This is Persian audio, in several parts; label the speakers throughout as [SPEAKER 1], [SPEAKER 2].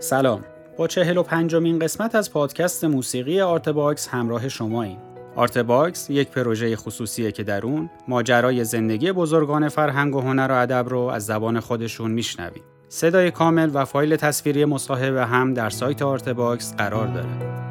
[SPEAKER 1] سلام با چهل و پنجمین قسمت از پادکست موسیقی آرتباکس همراه شماییم. آرتباکس یک پروژه خصوصیه که در اون ماجرای زندگی بزرگان فرهنگ و هنر و ادب رو از زبان خودشون میشنویم. صدای کامل و فایل تصویری مصاحبه هم در سایت آرتباکس قرار داره.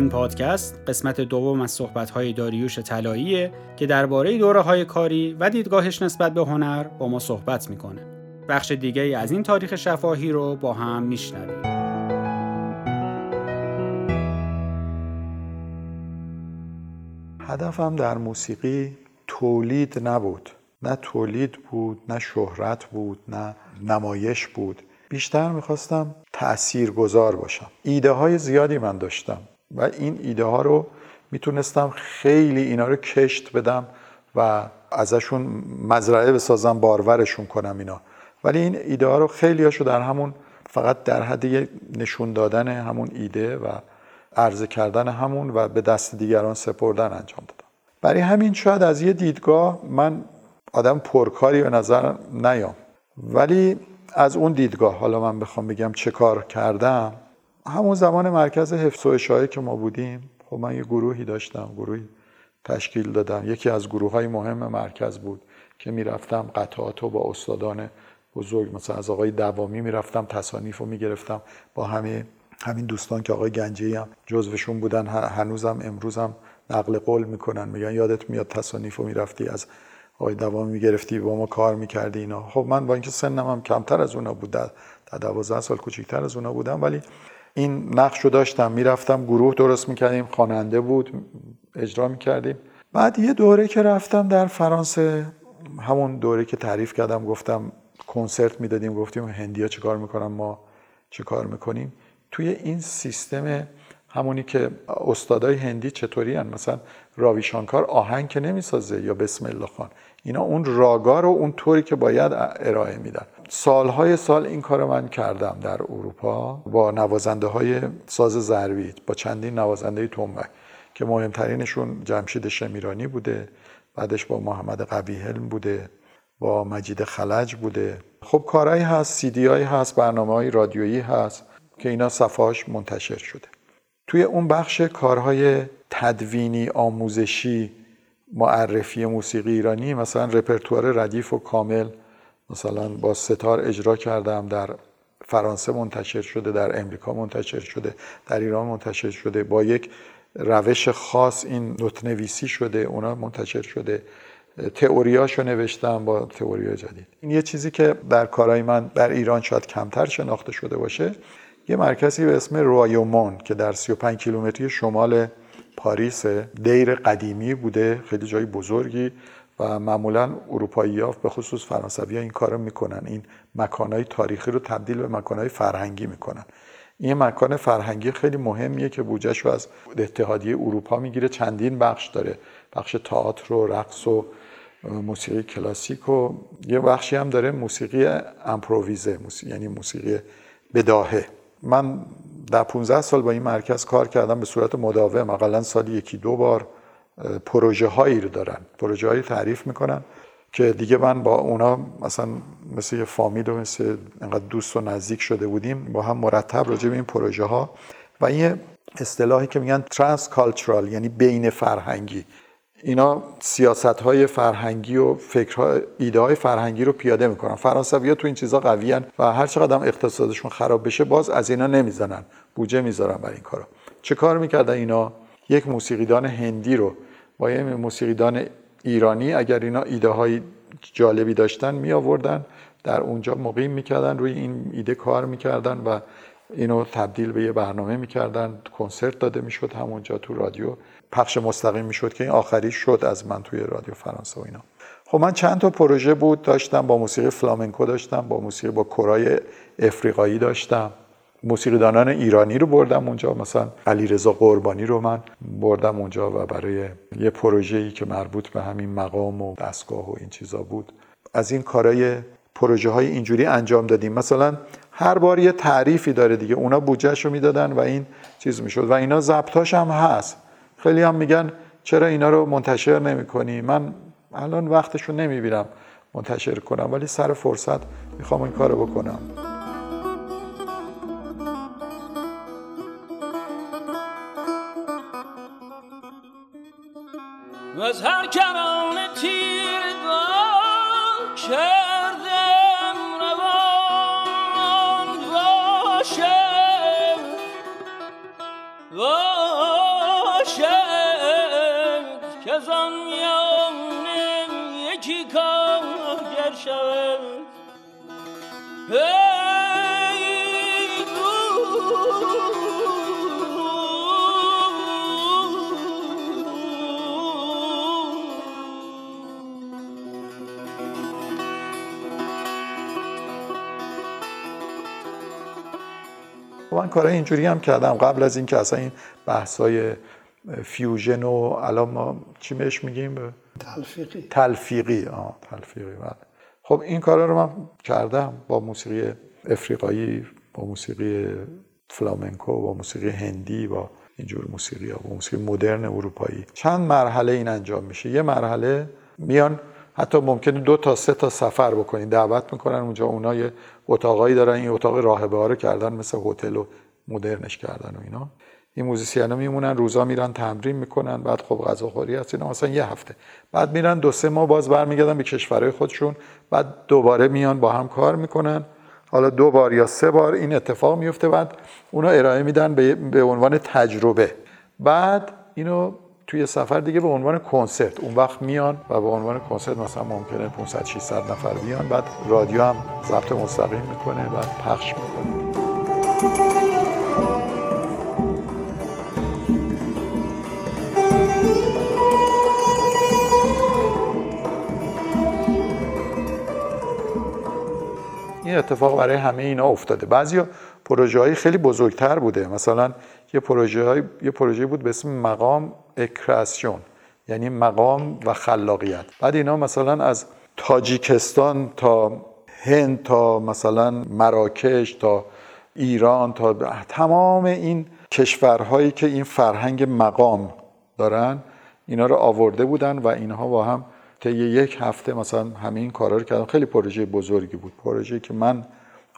[SPEAKER 1] این پادکست قسمت دوم از صحبت‌های داریوش طلاییه که درباره دوره های کاری و دیدگاهش نسبت به هنر با ما صحبت می‌کنه. بخش دیگه از این تاریخ شفاهی رو با هم میشنویم.
[SPEAKER 2] هدفم در موسیقی تولید نبود نه تولید بود نه شهرت بود نه نمایش بود بیشتر می‌خواستم تأثیر گذار باشم ایده های زیادی من داشتم و این ایده ها رو می‌تونستم خیلی اینا رو کشت بدم و ازشون مزرعه بسازم بارورشون کنم اینا. ولی این ایده ها رو خیلی هاشو در همون فقط در حد نشون دادن همون ایده و عرضه کردن همون و به دست دیگران سپردن انجام دادم. برای همین شاید از یه دیدگاه من آدم پرکاری به نظر نیام. ولی از اون دیدگاه حالا من بخوام بگم چه کار کردم همون زمان مرکز حفظ و اشاعه که ما بودیم خب من یه گروهی داشتم گروهی تشکیل دادم. یکی از گروه های مهم مرکز بود که می‌رفتم قطعات رو با استادان بزرگ مثلا از آقای دوامی می‌رفتم تصانیف رو می‌گرفتم با همه همین دوستان که آقای گنجی هم جزوشون بودن. هنوزم امروزم نقل قول می‌کنن میگن یادت میاد تصانیف رو می‌رفتی از آقای دوامی می‌گرفتی با ما کار می‌کردی اینا. خب من با اینکه سنم هم کمتر از اونا بود در دوازده سال کوچیکتر از اونا بودم ولی این نقش رو داشتم می‌رفتم گروه درست می‌کردیم خواننده بود اجرا می‌کردیم. بعد یه دوره که رفتم در فرانسه همون دوره که تعریف کردم گفتم کنسرت می‌دادیم گفتیم هندیا چه کار می‌کنن ما چه کار می‌کنیم. توی این سیستم همونی که استادای هندی چطوری هن؟ مثلا راوی شانکار آهنگ که نمی‌سازه یا بسم الله خان. اینا اون راگا رو اون طوری که باید ارائه میدن. سالهای سال این کار من کردم در اروپا با نوازنده های ساز ضربی با چندین نوازنده تنبک که مهمترینشون جمشید شمیرانی بوده بعدش با محمد قوی حلم بوده با مجید خلج بوده. خب کارهایی هست سیدی هایی هست برنامه های رادیویی هست که اینا صفاش منتشر شده. توی اون بخش کارهای تدوینی آموزشی معرفی موسیقی ایرانی مثلا رپرتوار ردیف و کامل مثلا با ستار اجرا کردم در فرانسه منتشر شده در امریکا منتشر شده در ایران منتشر شده. با یک روش خاص این نوت نویسی شده اونا منتشر شده. تئوریاشو نوشتم با تئوری جدید. این یه چیزی که در کارهای من در ایران شاید کمتر شناخته شده باشه. یه مرکزی به اسم روایومون که در 35 کیلومتری شمال پاریس دیر قدیمی بوده خیلی جای بزرگی و معمولا اروپایی ها به خصوص فرانسوی ها این کارو می‌کنن. این مکانهای تاریخی رو تبدیل به مکانهای فرهنگی می‌کنن. این مکان فرهنگی خیلی مهمیه که بودجهش رو از اتحادیه اروپا می‌گیره. چندین بخش داره. بخش تئاتر و رقص و موسیقی کلاسیک و یه بخشی هم داره موسیقی امپروویزه موسیقی یعنی موسیقی بداهه. من در 15 سال با این مرکز کار کردم به صورت مداوم. اقلا سالی یکی دو بار پروژه هایی رو دارن. پروژه هایی تعریف می‌کنن که دیگه من با اونا مثلا مثل یه فامیل و مثل انقدر دوست و نزدیک شده بودیم با هم مرتب راجع به این پروژه ها و این اصطلاحی که میگن ترانس کالچرال یعنی بین فرهنگی. اینا سیاست های فرهنگی و فکرها ایده های فرهنگی رو پیاده می‌کنن. فرانسوی ها تو این چیزا قوی و هر چقدر هم اقتصادشون خراب بشه باز از اینا نمی‌زنن. بودجه می‌ذارن برای این کارا. چه کار می‌کردن اینا؟ یک موسیقیدان هندی رو با یه موسیقیدان ایرانی اگر اینا ایده های جالبی داشتن می آوردن در اونجا مقیم می‌کردن روی این ایده کار می‌کردن و اینو تبدیل به یه برنامه می‌کردن کنسرت داده می‌شد همونجا تو رادیو. پخش مستقیم می‌شد که این آخری شد از من توی رادیو فرانسه و اینا. خب من چند تا پروژه بود داشتم با موسیقی فلامنکو داشتم با موسیقی با کرای افریقایی داشتم. موسیقی دانان ایرانی رو بردم اونجا مثلا علیرضا قربانی رو من بردم اونجا و برای یه ای که مربوط به همین مقام و دستگاه و این چیزا بود. از این کارهای پروژه های اینجوری انجام دادیم. مثلا هر بار یه تعریفی داره دیگه. اونا بودجهش رو می‌دادن و این چیز می‌شد. و اینا ضبطاش هم هست. خیلی هم میگن چرا اینا رو منتشر نمی کنی من الان وقتشو نمی‌بینم منتشر کنم ولی سر فرصت می‌خوام این کارو بکنم.
[SPEAKER 3] از هر کنان تیر
[SPEAKER 2] کارهای اینجوری هم کردم. قبل از اینکه اصلا این بحثای فیوژن و الان ما چی بهش میگیم؟
[SPEAKER 4] تلفیقی.
[SPEAKER 2] تلفیقی. آه تلفیقی بله. خب این کارا رو من کردم با موسیقی افریقایی با موسیقی فلامنکو با موسیقی هندی با اینجور موسیقی ها با موسیقی مدرن اروپایی. چند مرحله این انجام میشه؟ یه مرحله میان حتی ممکنه دو تا سه تا سفر بکنین دعوت می‌کنن اونجا اونا یه اتاقایی دارن این اتاق راهبه ها رو کردن مثل هتل و مدرنش کردن و اینا. این موزیسینا میمونن روزا میرن تمرین می‌کنن بعد خب غذاخوری هست اینا مثلا یه هفته. بعد میرن دو سه ماه باز برمیگردن به کشورهای خودشون بعد دوباره میان با هم کار می‌کنن. حالا دو بار یا سه بار این اتفاق میفته بعد اونا ارائه میدن به عنوان تجربه. بعد اینو توی سفر دیگه به عنوان کنسرت. اون وقت میان و به عنوان کنسرت مثلا ممکنه 500 600 نفر بیان. بعد رادیو هم ضبط مستقیم می‌کنه بعد پخش می‌کنه. این اتفاق برای همه اینا افتاده. بعضی پروژه خیلی بزرگتر بوده. مثلا یه پروژه های، یه پروژه بود به اسم مقام اکراسیون یعنی مقام و خلاقیت. بعد اینا مثلا از تاجیکستان تا هند تا مثلا مراکش تا ایران تا تمام این کشورهایی که این فرهنگ مقام دارن اینا رو آورده بودن و اینها با هم طی یک هفته مثلا همه این کارا رو کردم خیلی پروژه بزرگی بود. پروژه که من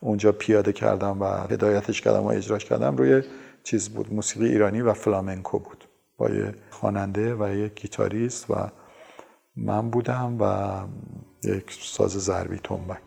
[SPEAKER 2] اونجا پیاده کردم و هدایتش کردم و اجراش کردم روی چیز بود موسیقی ایرانی و فلامنکو بود. یه خواننده و یک گیتاریست و من بودم و یک ساز ضربی تنبک.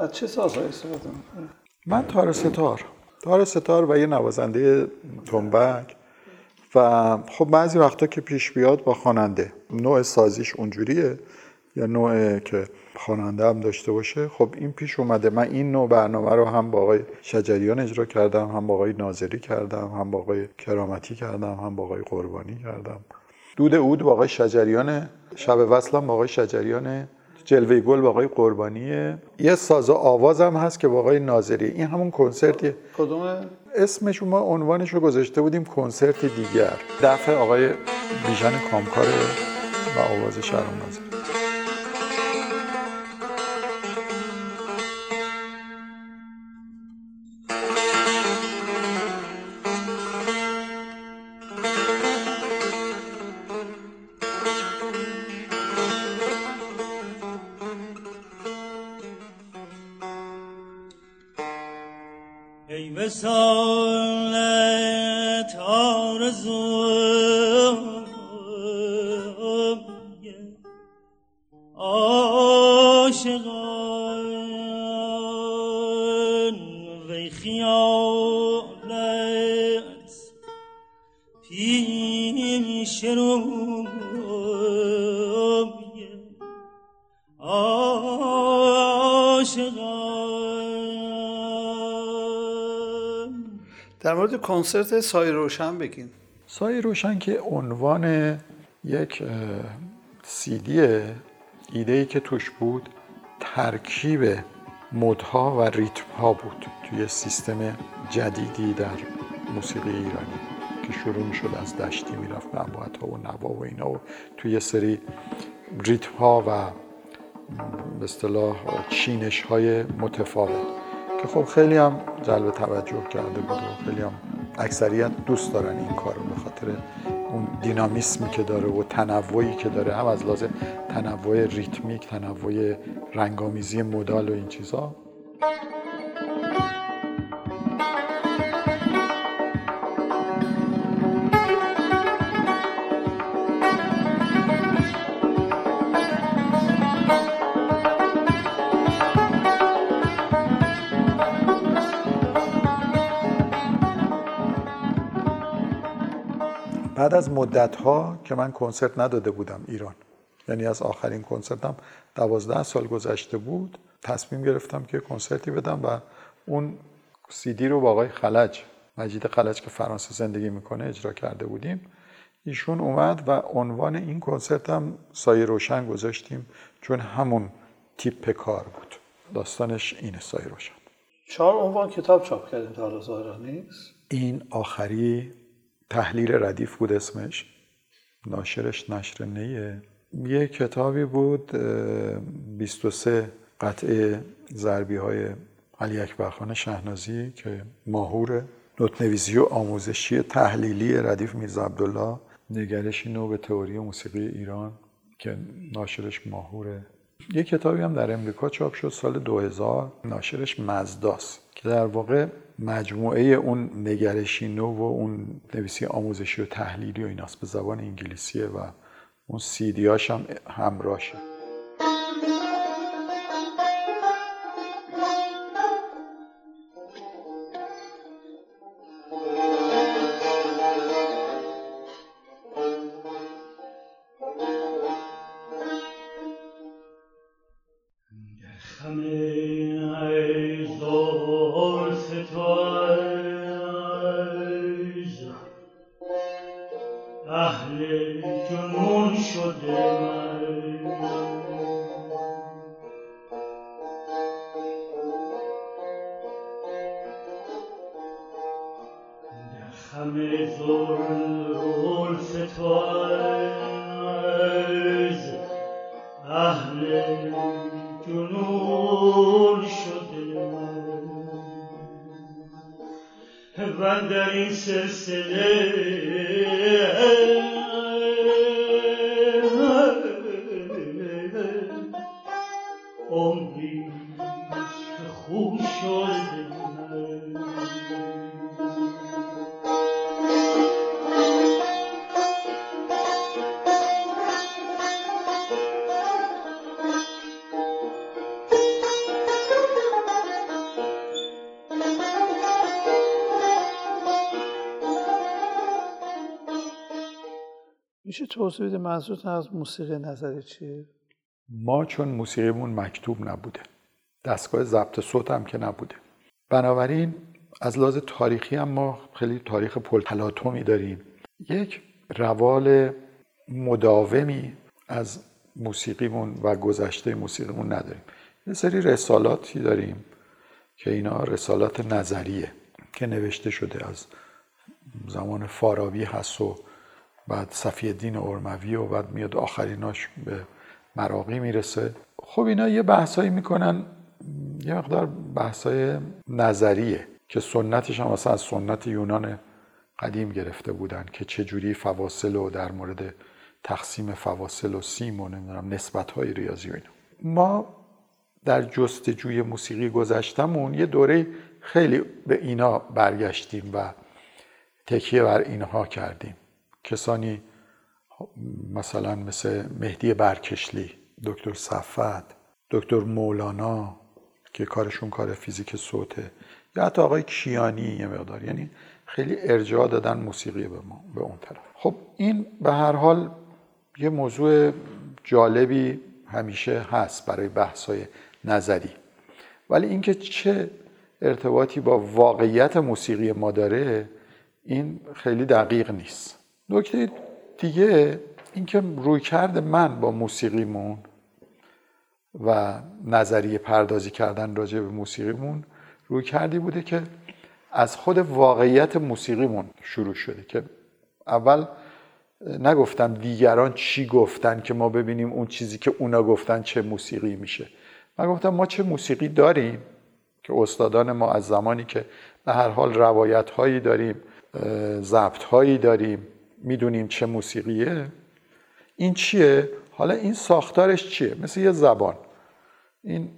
[SPEAKER 4] از چه سازهایی استفاده می‌کنه
[SPEAKER 2] من تار ستار. تار ستار و یه نوازنده تنبک. و خب بعضی وقتا که پیش بیاد با خواننده. نوع سازیش اونجوریه. یا نوع که خواننده هم داشته باشه. خب این پیش اومده. من این نوع برنامه رو هم با آقای شجریان اجرا کردم. هم با آقای ناظری کردم. هم با آقای کرامتی کردم. هم با آقای قربانی کردم. دود اود با آقای شجریان. شب وصلم با آقای شجریان جلوه گل با آقای قربانیه یه ساز آواز هم هست که با آقای ناظری. این همون کنسرتیه
[SPEAKER 4] کدومه
[SPEAKER 2] اسمش ما عنوانش رو گذاشته بودیم کنسرت دیگر. دفع آقای بیژن کامکار و آواز شهرام ناظری.
[SPEAKER 4] در مورد کنسرت سای روشن بگین.
[SPEAKER 2] سایه روشن که عنوان یک سیدی ایده ای که توش بود ترکیب مدها و ریتم ها بود توی سیستم جدیدی در موسیقی ایرانی که شروع می شد از دشتی می‌رفت به ها و نوا و اینا و توی سری ریتم ها و به اصطلاح چینش های متفاوت. که خب خیلی هم جلب توجه کرده بود و خیلی هم اکثریت دوست دارن این کار به خاطر اون دینامیسمی که داره و تنوعی که داره هم از لحاظ تنوع ریتمیک تنوع رنگامیزی مدال و این چیزها بعد از مدت ها که من کنسرت نداده بودم ایران یعنی از آخرین کنسرتم دوازده سال گذشته بود تصمیم گرفتم که کنسرتی بدم و اون سیدی رو با آقای خلج مجید خلج که فرانسه زندگی می‌کنه اجرا کرده بودیم. ایشون اومد و عنوان این کنسرت هم سایه روشن گذاشتیم چون همون تیپ کار بود. داستانش اینه سایه روشن.
[SPEAKER 4] چهار عنوان کتاب چاپ کردیم تا حالا نیست.
[SPEAKER 2] این آخری تحلیل ردیف بود اسمش. ناشرش نشر نیه یه کتابی بود 23 قطعه ضربی های علی اکبرخان شهنازی که ماهور نوتنویسی و آموزشی تحلیلی ردیف میرزا عبدالله. نگرشی نو به تئوری موسیقی ایران که ناشرش ماهوره یه کتابی هم در امریکا چاپ شد سال 2000 ناشرش مزداست که در واقع مجموعه اون نگرشی نو و اون نویسی آموزشی و تحلیلی و ایناست به زبان انگلیسیه و اون سیدیاش هم همراشه
[SPEAKER 4] میشه توضیح بده از موسیقی نظری چیه؟
[SPEAKER 2] ما چون موسیقیمون مکتوب نبوده. دستگاه ضبط صوت هم که نبوده. بنابراین از لحاظ تاریخی هم ما خیلی تاریخ پلتلاتومی داریم. یک روال مداومی از موسیقیمون و گذشته موسیقیمون نداریم. یه سری رسالاتی داریم که اینا رسالات نظریه که نوشته شده از زمان فارابی هست و بعد صفی الدین ارموی و بعد میاد آخریناش به مراقی می‌رسه. خب اینا یه بحثایی می‌کنن یه مقدار بحثای نظریه که سنتش هم مثلا از سنت یونان قدیم گرفته بودن که چجوری فواصل و در مورد تقسیم فواصل و سیم و نمی‌دونم نسبت های ریاضی و اینا. ما در جستجوی موسیقی گذشتمون یه دوره خیلی به اینا برگشتیم و تکیه بر اینها کردیم. کسانی مثلا مثل مهدی برکشلی دکتر صفت دکتر مولانا که کارشون کار فیزیک صوته یا حتی آقای کیانی یه مقدار. یعنی خیلی ارجاع دادن موسیقی به ما به اون طرف. خب این به هر حال یه موضوع جالبی همیشه هست برای بحث‌های نظری. ولی اینکه چه ارتباطی با واقعیت موسیقی ما داره این خیلی دقیق نیست. نکته دیگه اینکه روی کرد من با موسیقیمون و نظریه پردازی کردن راجع به موسیقیمون روی کردی بوده که از خود واقعیت موسیقیمون شروع شده که اول نگفتم دیگران چی گفتن که ما ببینیم اون چیزی که اونا گفتن چه موسیقی میشه. من گفتم ما چه موسیقی داریم که استادان ما از زمانی که به هر حال روایت هایی داریم ضبط هایی داریم می‌دونیم چه موسیقیه. این چیه؟ حالا این ساختارش چیه؟ مثل یه زبان. این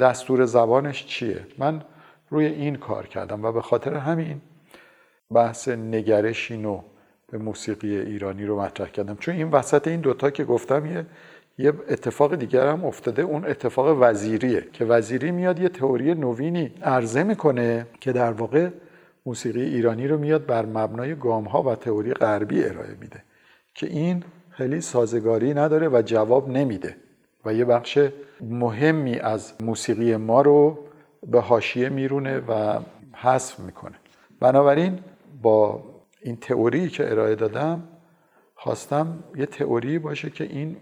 [SPEAKER 2] دستور زبانش چیه؟ من روی این کار کردم و به خاطر همین بحث نگرشی نو به موسیقی ایرانی رو مطرح کردم. چون این وسط این دوتا که گفتم یه یه اتفاق دیگر هم افتاده. اون اتفاق وزیریه که وزیری میاد یه تئوری نوینی عرضه می‌کنه که در واقع موسیقی ایرانی رو میاد بر مبنای گام ها و تئوری غربی ارائه میده که این خیلی سازگاری نداره و جواب نمیده و یه بخش مهمی از موسیقی ما رو به حاشیه میرونه و حذف می‌کنه. بنابراین با این تئوری که ارائه دادم خواستم یه تئوری باشه که این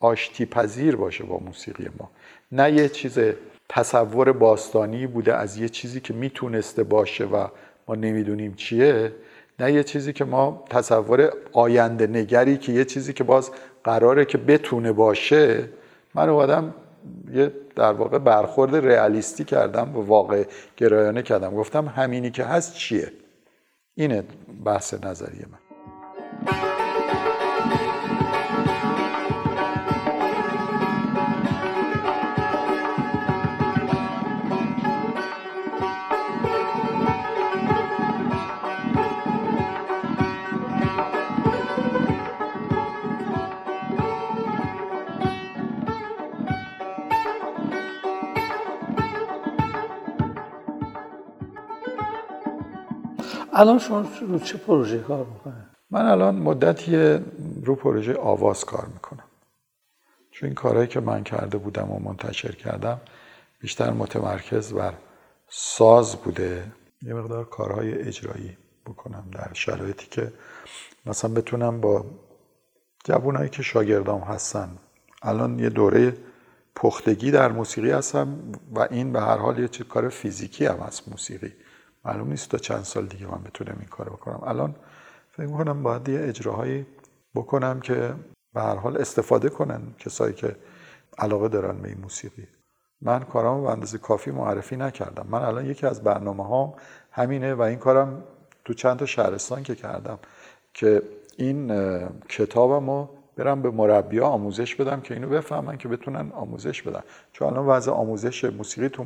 [SPEAKER 2] آشتی پذیر باشه با موسیقی ما. نه یه چیز تصور باستانی بوده از یه چیزی که می‌تونسته باشه و ما نمی‌دونیم چیه. نه یه چیزی که ما تصور آینده نگری که یه چیزی که باز قراره که بتونه باشه. من اومدم یه در واقع برخورد رئالیستی کردم و واقع گرایانه کردم. گفتم همینی که هست چیه؟ اینه بحث نظریه من.
[SPEAKER 4] الان شما رو چه پروژه کار می‌کنه
[SPEAKER 2] من الان مدتی رو پروژه آواز کار می‌کنم. چون این کارهایی که من کرده بودم و منتشر کردم بیشتر متمرکز بر ساز بوده. یه مقدار کارهای اجرایی بکنم در شرایطی که مثلا بتونم با جوانایی که شاگردام هستن الان یه دوره پختگی در موسیقی هستم و این به هر حال یه چیز کار فیزیکی هم هست موسیقی. معلوم نیست تا چند سال دیگه من بتونم این کار بکنم. الان فکر می‌کنم باید یه اجراهایی بکنم که به هر حال استفاده کنن کسایی که علاقه دارن به این موسیقی. من کارامو به اندازه کافی معرفی نکردم. من الان یکی از برنامه همینه و این کارم تو چند تا شهرستان که کردم که این کتابمو برم به مربیا آموزش بدم که اینو بفهمن که بتونن آموزش بدن. چون الان وضع آموزش موسیقی تو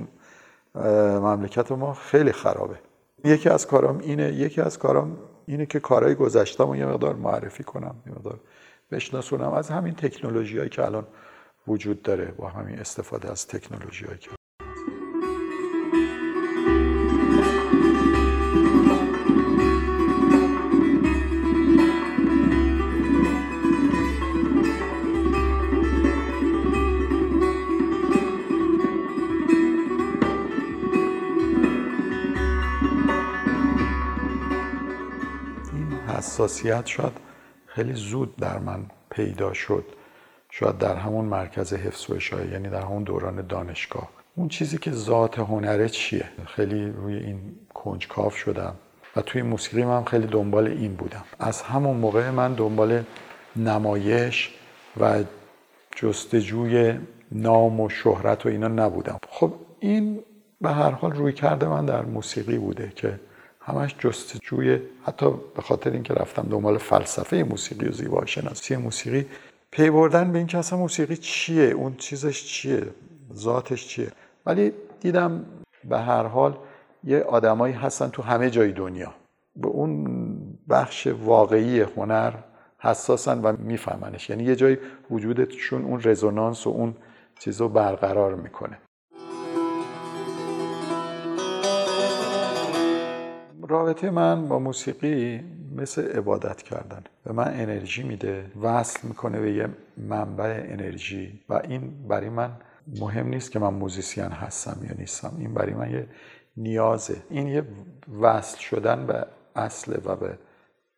[SPEAKER 2] مملکت ما خیلی خرابه. یکی از کارام اینه یکی از کارام اینه که کارهای گذشتم و یه مقدار معرفی کنم یه مقدار بشناسونم. از همین تکنولوژی هایی که الان وجود داره با همین استفاده از تکنولوژی که حساسیت شاید خیلی زود در من پیدا شد. شاید در همون مرکز حفظ و اشاره یعنی در همون دوران دانشگاه. اون چیزی که ذات هنره چیه؟ خیلی روی این کنجکاو شدم و توی موسیقی من خیلی دنبال این بودم. از همون موقع من دنبال نمایش و جستجوی نام و شهرت و اینا نبودم. خب این به هر حال روی کرده من در موسیقی بوده که همش جستجوی حتی به خاطر اینکه رفتم دنبال فلسفه موسیقی و زیبا شناسی موسیقی پی بردن به اینکه اصلا موسیقی چیه؟ اون چیزش چیه؟ ذاتش چیه؟ ولی دیدم به هر حال یه آدمایی هستن تو همه جای دنیا. به اون بخش واقعی هنر حساسن و میفهمنش. یعنی یه جای وجودشون اون رزونانس و اون چیز رو برقرار می‌کنه. رابطه من با موسیقی مثل عبادت کردن. به من انرژی میده وصل می‌کنه به یه منبع انرژی و این برای من مهم نیست که من موزیسین هستم یا نیستم. این برای من یه نیازه. این یه وصل شدن به اصل و به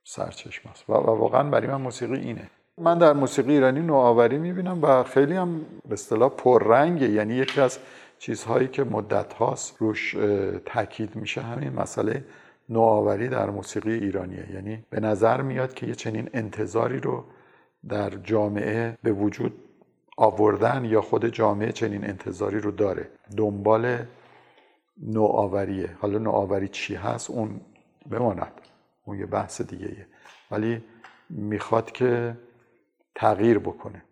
[SPEAKER 2] سرچشمه است. و, واقعا برای من موسیقی اینه. من در موسیقی ایرانی نوآوری می‌بینم و خیلی هم به اصطلاح پررنگه. یعنی یکی از چیزهایی که مدت هاست روش تاکید میشه همین مسئله نوآوری در موسیقی ایرانیه. یعنی به نظر میاد که یه چنین انتظاری رو در جامعه به وجود آوردن یا خود جامعه چنین انتظاری رو داره. دنبال نوآوریه. حالا نوآوری چی هست؟ اون بماند. اون یه بحث دیگه. ولی می‌خواد که تغییر بکنه.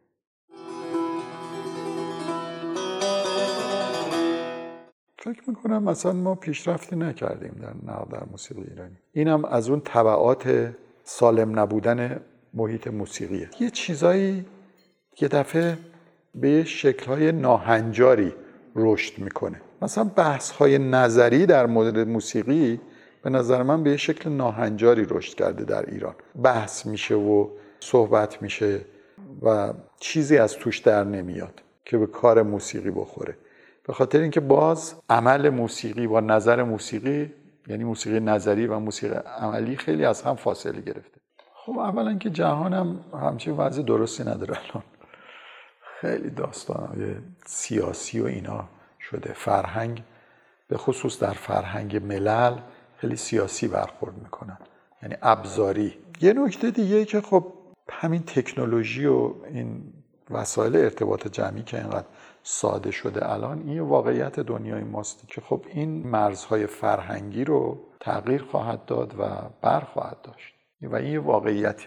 [SPEAKER 2] فکر می‌کنم مثلا ما پیشرفتی نکردیم در نقد در موسیقی ایرانی. اینم از اون طبعات سالم نبودن محیط موسیقیه. یه چیزایی یه دفعه به شکلهای ناهنجاری رشد می‌کنه. مثلا بحث های نظری در مورد موسیقی به نظر من به شکل ناهنجاری رشد کرده در ایران. بحث میشه و صحبت میشه و چیزی از توش در نمیاد که به کار موسیقی بخوره. به خاطر اینکه باز عمل موسیقی با نظر موسیقی یعنی موسیقی نظری و موسیقی عملی خیلی از هم فاصله گرفته. خب اولا که هم همچین وضع درستی نداره الان. خیلی داستان سیاسی و اینا شده. فرهنگ به خصوص در فرهنگ ملل خیلی سیاسی برخورد می‌کنن یعنی ابزاری. یه نکته دیگه که خب همین تکنولوژی و این وسایل ارتباط جمعی که اینقدر ساده شده الان این واقعیت دنیای ماست که خب این مرزهای فرهنگی رو تغییر خواهد داد و بر خواهد داشت. و این واقعیت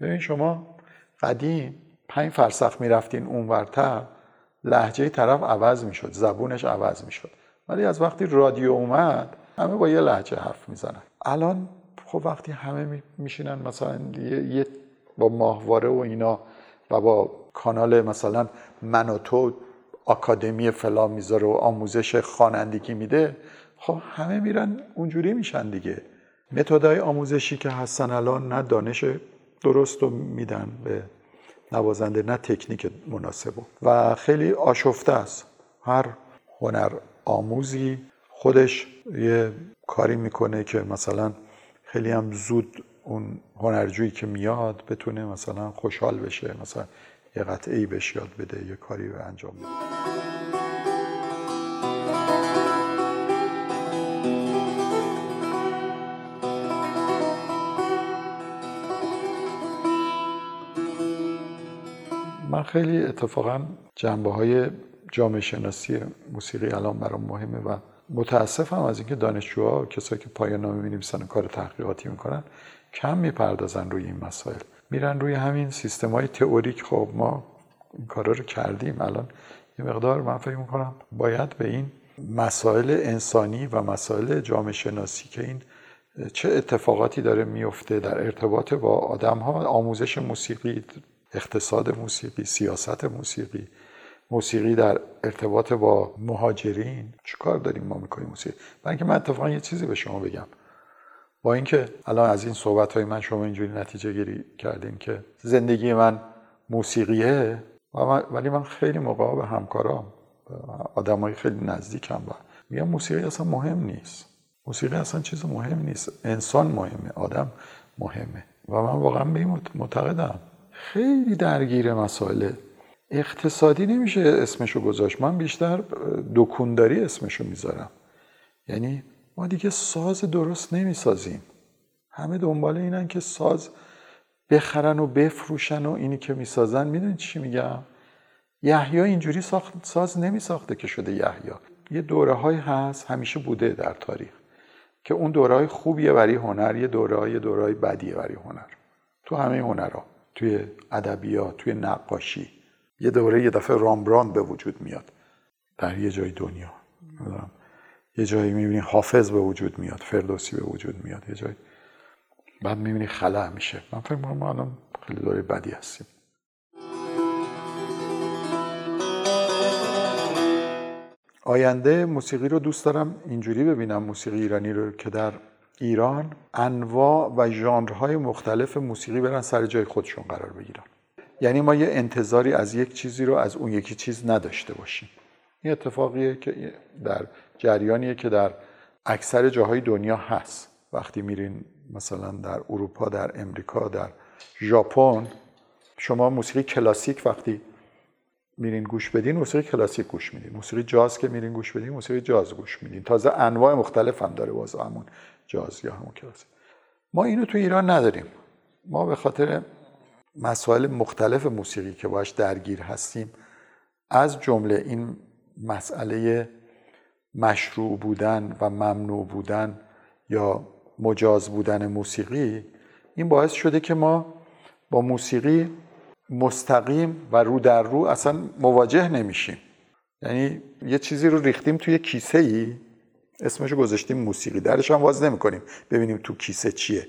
[SPEAKER 2] ببین شما قدیم پنج فرسخ می‌رفتین اونورتر لحجه طرف عوض می‌شد زبونش عوض می‌شد. ولی از وقتی رادیو اومد همه با یه لحجه حرف می‌زنن. الان خب وقتی همه میشینن مثلا یه با ماهواره و اینا و با کانال مثلا من و تو آکادمی فلان می‌ذاره و آموزش خوانندگی میده خب همه میرن اونجوری میشن دیگه. متدای آموزشی که هستن الان نه دانش درست رو میدن به نوازنده نه تکنیک مناسب و خیلی آشفته است. هر هنر آموزی خودش یه کاری می‌کنه که مثلا خیلی هم زود اون هنرجویی که میاد بتونه مثلا خوشحال بشه مثلا یه قطعه ای بهش یاد بده یه کاری رو انجام بده. من خیلی اتفاقا جنبه های جامعه شناسی موسیقی الان برام مهمه و متاسفم از اینکه دانشجوها کسایی که پایان نامه می‌نویسن و کار تحقیقاتی می‌کنن کم می‌پردازن روی این مسائل. میرن روی همین سیستم های تئوریک. خب ما این کارا رو کردیم. الان یه مقدار من فکر می‌کنم باید به این مسائل انسانی و مسائل جامعه شناسی که این چه اتفاقاتی داره میفته در ارتباط با آدم ها آموزش موسیقی اقتصاد موسیقی سیاست موسیقی موسیقی در ارتباط با مهاجرین. چیکار داریم ما می‌کنیم موسیقی؟ برای اینکه من اتفاقا یه چیزی به شما بگم. با اینکه الان از این صحبت های من شما اینجوری نتیجه گیری کردین که زندگی من موسیقیه ولی من خیلی موقع به همکارام آدم های خیلی نزدیکم و میگم موسیقی اصلا مهم نیست. موسیقی اصلا چیز مهم نیست. انسان مهمه آدم مهمه. و من واقعا به این معتقدم. خیلی درگیر مسائل اقتصادی نمیشه اسمشو گذاشت. من بیشتر دکونداری اسمشو می‌ذارم. یعنی ما دیگه ساز درست نمی‌سازیم. همه دنبال اینن که ساز بخرن و بفروشن و اینی که می‌سازن. می‌دونید چی میگم؟ یحیی اینجوری ساخت ساز نمیساخته که شده یحیی. یه دوره های هست همیشه بوده در تاریخ که اون دوره های خوبیه برای هنر یه دوره های دوره های بدیه برای هنر. تو همه هنرها توی ادبیات توی نقاشی. یه دوره یه دفعه رامبراند به وجود میاد. در یه جای دنیا. یه جایی می‌بینی حافظ به وجود میاد فردوسی به وجود میاد یه جایی. بعد می‌بینی خلع میشه. من فکر می‌کنم ما الان خیلی دوره بدی هستیم. آینده موسیقی رو دوست دارم اینجوری ببینم موسیقی ایرانی رو که در ایران انواع و ژانرهای مختلف موسیقی برن سر جای خودشون قرار بگیرن. یعنی ما یه انتظاری از یک چیزی رو از اون یکی چیز نداشته باشیم. این اتفاقیه که در جریانیه که در اکثر جاهای دنیا هست. وقتی میرین مثلا در اروپا در امریکا در ژاپن شما موسیقی کلاسیک وقتی میرین گوش بدین موسیقی کلاسیک گوش میدین. موسیقی جاز که میرین گوش بدین موسیقی جاز گوش میدین. تازه انواع مختلف هم داره باز همون جاز یا همون کلاسیک ما اینو تو ایران نداریم. ما به خاطر مسائل مختلف موسیقی که باش درگیر هستیم از جمله این مسئله مشروع بودن و ممنوع بودن یا مجاز بودن موسیقی این باعث شده که ما با موسیقی مستقیم و رو در رو اصلا مواجه نمیشیم. یعنی یه چیزی رو ریختیم توی کیسه ای اسمشو گذاشتیم موسیقی. درش هم واز نمی‌کنیم ببینیم تو کیسه چیه.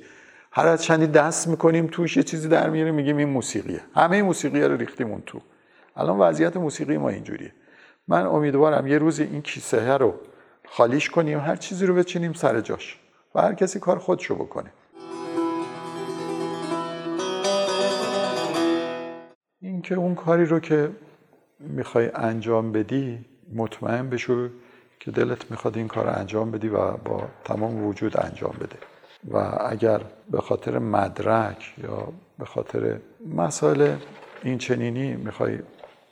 [SPEAKER 2] هر از چندی دست می‌کنیم توش یه چیزی در میاره میگیم این موسیقیه. همه موسیقی رو ریختیم اون تو. الان وضعیت موسیقی ما اینجوریه. من امیدوارم یه روزی این کیسه رو خالیش کنیم هر چیزی رو بچینیم سر جاش و هر کسی کار خودشو بکنه. اینکه اون کاری رو که می‌خوای انجام بدی مطمئن بشو که دلت می‌خواد این کار رو انجام بدی و با تمام وجود انجام بده. و اگر به خاطر مدرک یا به خاطر مسائل این چنینی می‌خوای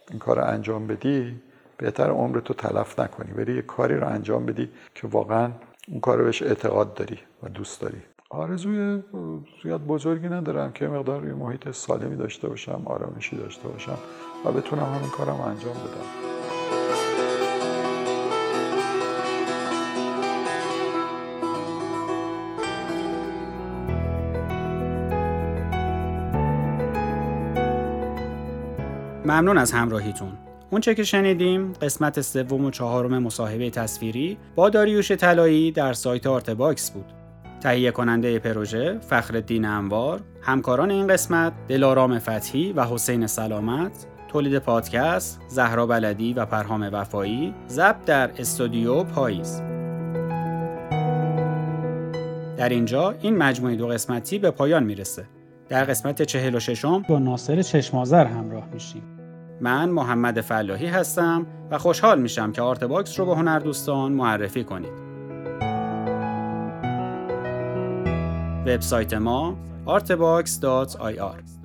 [SPEAKER 2] این کار رو انجام بدی بهتر عمر تو تلف نکنی. بری یه کاری رو انجام بدی که واقعا اون کار رو بهش اعتقاد داری و دوست داری. آرزوی زیاد بزرگی ندارم که مقدار یه محیط سالمی داشته باشم آرامشی داشته باشم و بتونم همین کارم انجام بدم.
[SPEAKER 1] ممنون از همراهیتون. اونچه که شنیدیم قسمت سوم و چهارم مصاحبه تصویری با داریوش طلایی در سایت آرتباکس بود. تهیه کننده پروژه فخر انوار، همکاران این قسمت دلارام فتحی و حسین سلامت، تولید پادکست زهرا بلدی و پرهام وفایی، ضبط در استودیو پاییز. در اینجا این مجموعه دو قسمتی به پایان می‌رسه. در قسمت چهل و ششم
[SPEAKER 5] با ناصر چشمازر همراه میشیم.
[SPEAKER 1] من محمد فلاحی هستم و خوشحال میشم که آرت باکس رو به هنردوستان معرفی کنید. وبسایت ما artbox.ir